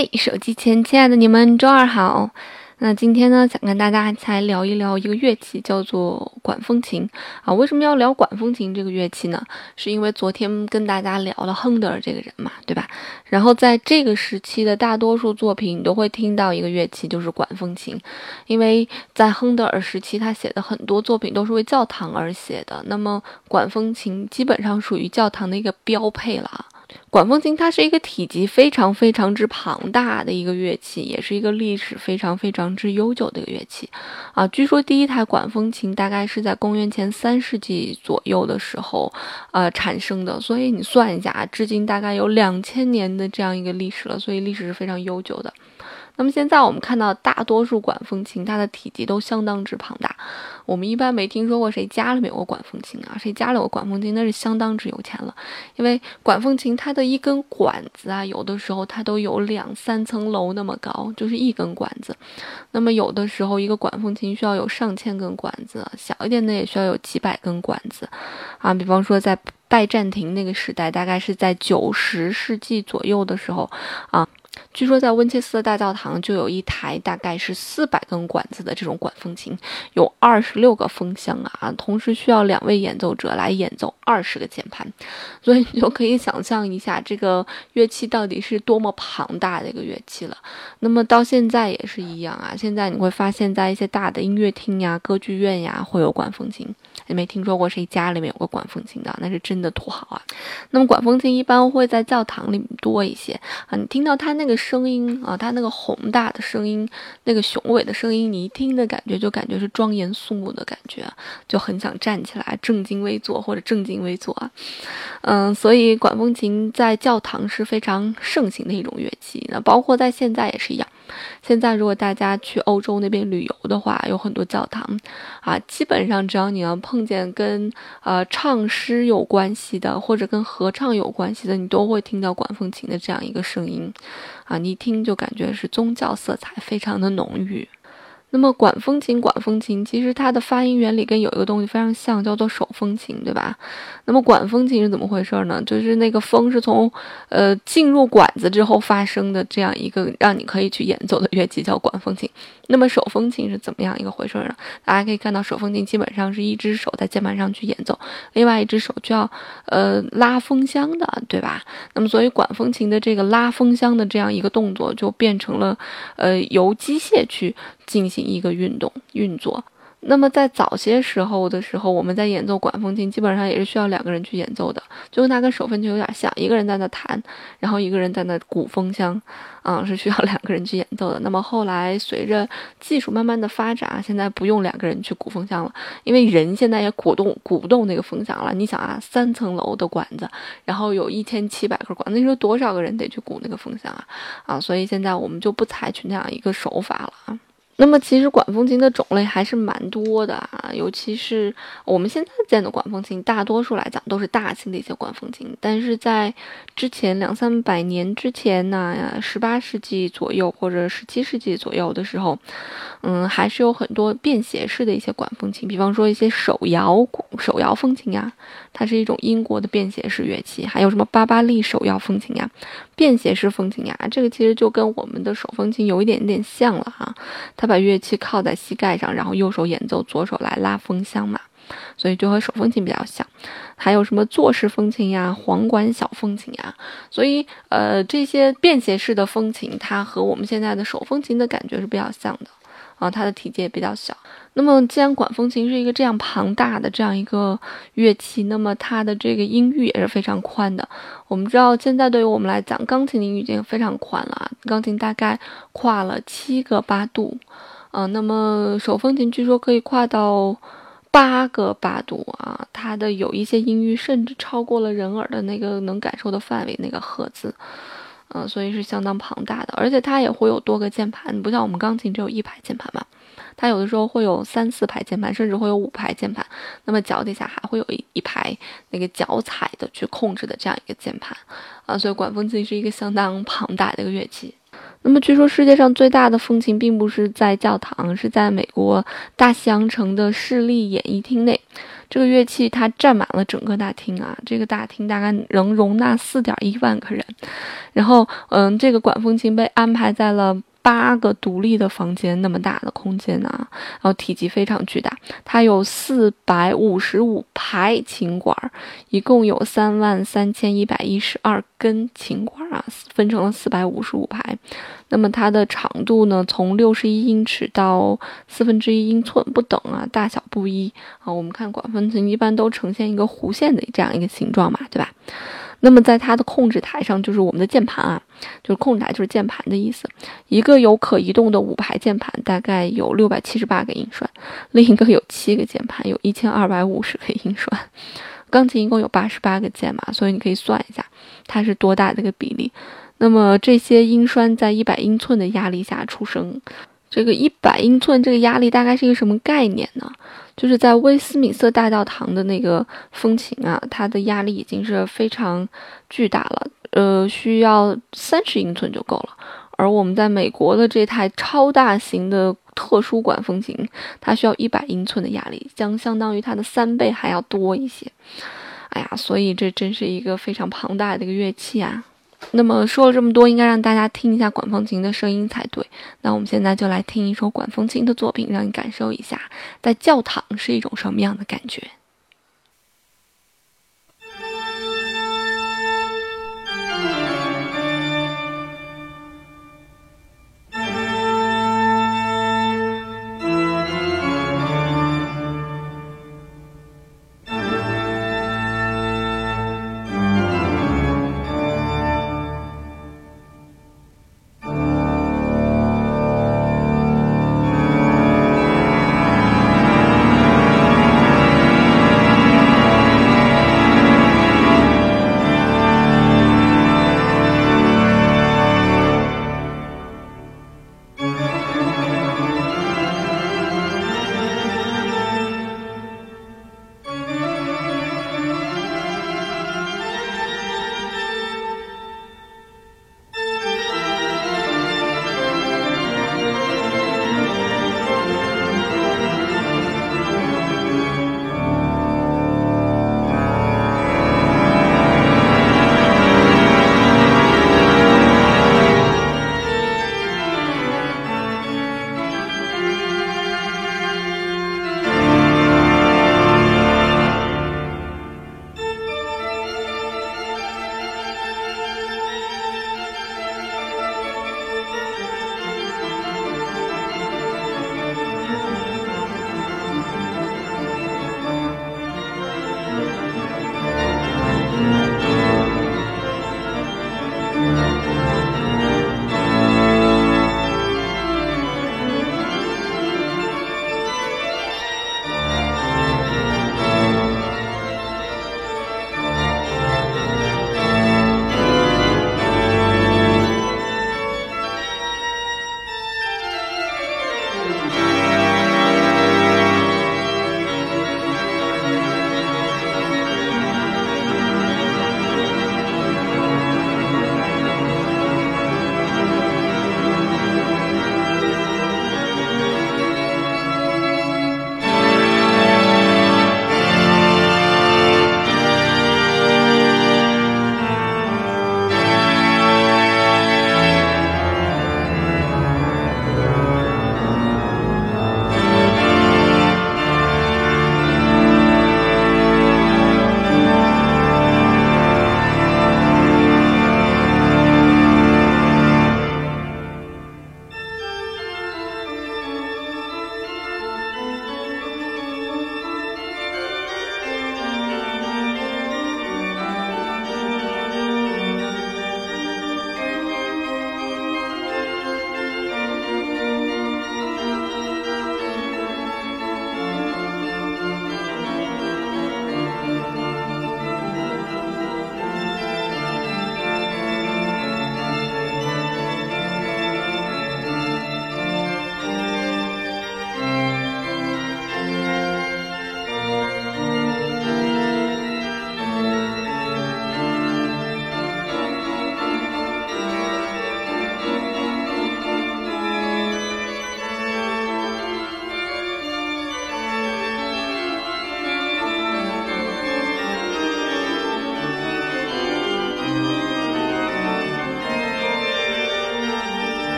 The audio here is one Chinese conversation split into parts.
嘿，手机前亲爱的你们，周二好。那今天呢，想跟大家来聊一聊一个乐器，叫做管风琴啊。为什么要聊管风琴这个乐器呢？是因为昨天跟大家聊了亨德尔这个人嘛，对吧？然后在这个时期的大多数作品，你都会听到一个乐器，就是管风琴。因为在亨德尔时期，他写的很多作品都是为教堂而写的，那么管风琴基本上属于教堂的一个标配了。管风琴它是一个体积非常非常之庞大的一个乐器，也是一个历史非常非常之悠久的一个乐器，啊，据说第一台管风琴大概是在公元前三世纪左右的时候，呃产生的，所以你算一下，至今大概有两千年的这样一个历史了，所以历史是非常悠久的。那么现在我们看到大多数管风琴，它的体积都相当之庞大。我们一般没听说过谁家里面有个管风琴啊，谁家里有个管风琴那是相当之有钱了。因为管风琴它的一根管子啊，有的时候它都有两三层楼那么高，就是一根管子。那么有的时候一个管风琴需要有上千根管子，小一点的也需要有几百根管子啊。比方说在拜占庭那个时代，大概是在九十世纪左右的时候啊。据说在温切斯特大教堂就有一台大概是四百根管子的这种管风琴，有二十六个风箱啊，同时需要两位演奏者来演奏二十个键盘，所以你就可以想象一下这个乐器到底是多么庞大的一个乐器了。那么到现在也是一样啊，现在你会发现在一些大的音乐厅呀、歌剧院呀会有管风琴，也没听说过谁家里面有个管风琴的，那是真的土豪啊。那么管风琴一般会在教堂里面多一些啊，你听到它那个声。声音啊，它那个宏大的声音，那个雄伟的声音，你一听的感觉就感觉是庄严肃穆的感觉，就很想站起来正襟危坐或者正襟危坐啊。嗯，所以管风琴在教堂是非常盛行的一种乐器，那包括在现在也是一样。现在如果大家去欧洲那边旅游的话，有很多教堂啊，基本上只要你要碰见跟呃唱诗有关系的，或者跟合唱有关系的，你都会听到管风琴的这样一个声音啊，你一听就感觉是宗教色彩非常的浓郁。那么管风琴，管风琴其实它的发音原理跟有一个东西非常像，叫做手风琴，对吧？那么管风琴是怎么回事呢？就是那个风是从呃进入管子之后发生的这样一个让你可以去演奏的乐器叫管风琴。那么手风琴是怎么样一个回事呢？大家可以看到手风琴基本上是一只手在键盘上去演奏，另外一只手就要呃拉风箱的，对吧？那么所以管风琴的这个拉风箱的这样一个动作就变成了呃由机械去进行。一个运动运作，那么在早些时候的时候，我们在演奏管风琴，基本上也是需要两个人去演奏的，就跟它跟手风琴有点像，一个人在那弹，然后一个人在那鼓风箱，啊，是需要两个人去演奏的。那么后来随着技术慢慢的发展，现在不用两个人去鼓风箱了，因为人现在也鼓动鼓不动那个风箱了。你想啊，三层楼的管子，然后有一千七百根管，那你说多少个人得去鼓那个风箱啊？啊，所以现在我们就不采取那样一个手法了啊。那么其实管风琴的种类还是蛮多的啊，尤其是我们现在见的管风琴，大多数来讲都是大型的一些管风琴。但是在之前两三百年之前呢，十八世纪左右或者十七世纪左右的时候，嗯，还是有很多便携式的一些管风琴，比方说一些手摇手摇风琴呀，它是一种英国的便携式乐器，还有什么巴巴利手摇风琴呀，便携式风琴呀，这个其实就跟我们的手风琴有一点点像了哈，它。把乐器靠在膝盖上，然后右手演奏，左手来拉风箱嘛，所以就和手风琴比较像。还有什么坐式风琴呀、簧管小风琴呀，所以呃这些便携式的风琴，它和我们现在的手风琴的感觉是比较像的。啊，它的体积也比较小。那么，既然管风琴是一个这样庞大的这样一个乐器，那么它的这个音域也是非常宽的。我们知道，现在对于我们来讲，钢琴的音域已经非常宽了，钢琴大概跨了七个八度。啊，那么手风琴据说可以跨到八个八度啊，它的有一些音域甚至超过了人耳的那个能感受的范围，那个赫兹。嗯，所以是相当庞大的，而且它也会有多个键盘，不像我们钢琴只有一排键盘嘛，它有的时候会有三四排键盘，甚至会有五排键盘。那么脚底下还会有一一排那个脚踩的去控制的这样一个键盘啊，所以管风琴是一个相当庞大的一个乐器。那么据说世界上最大的风琴并不是在教堂，是在美国大西洋城的市立演艺厅内。这个乐器它占满了整个大厅啊，这个大厅大概能容纳四点一万个人。然后，嗯，这个管风琴被安排在了。八个独立的房间，那么大的空间啊，然后体积非常巨大。它有四百五十五排琴管，一共有三万三千一百一十二根琴管啊，分成了四百五十五排。那么它的长度呢，从六十一英尺到四分之一英寸不等啊，大小不一啊。我们看管风琴一般都呈现一个弧线的这样一个形状嘛，对吧？那么在它的控制台上，就是我们的键盘啊，就是控制台就是键盘的意思。一个有可移动的五排键盘，大概有六百七十八个音栓；另一个有七个键盘，有一千二百五十个音栓。钢琴一共有八十八个键嘛，所以你可以算一下它是多大的一个比例。那么这些音栓在一百英寸的压力下出声。这个一百英寸这个压力大概是一个什么概念呢？就是在威斯敏斯特大教堂的那个风琴啊，它的压力已经是非常巨大了，呃，需要三十英寸就够了。而我们在美国的这台超大型的特殊管风琴，它需要一百英寸的压力，将相当于它的三倍还要多一些。哎呀，所以这真是一个非常庞大的一个乐器啊。那么说了这么多，应该让大家听一下管风琴的声音才对。那我们现在就来听一首管风琴的作品，让你感受一下在教堂是一种什么样的感觉。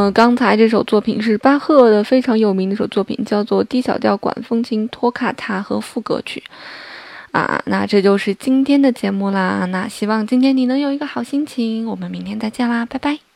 么刚才这首作品是巴赫的非常有名的一首作品，叫做《D 小调管风琴托卡塔和副歌曲》啊。那这就是今天的节目啦。那希望今天你能有一个好心情。我们明天再见啦，拜拜。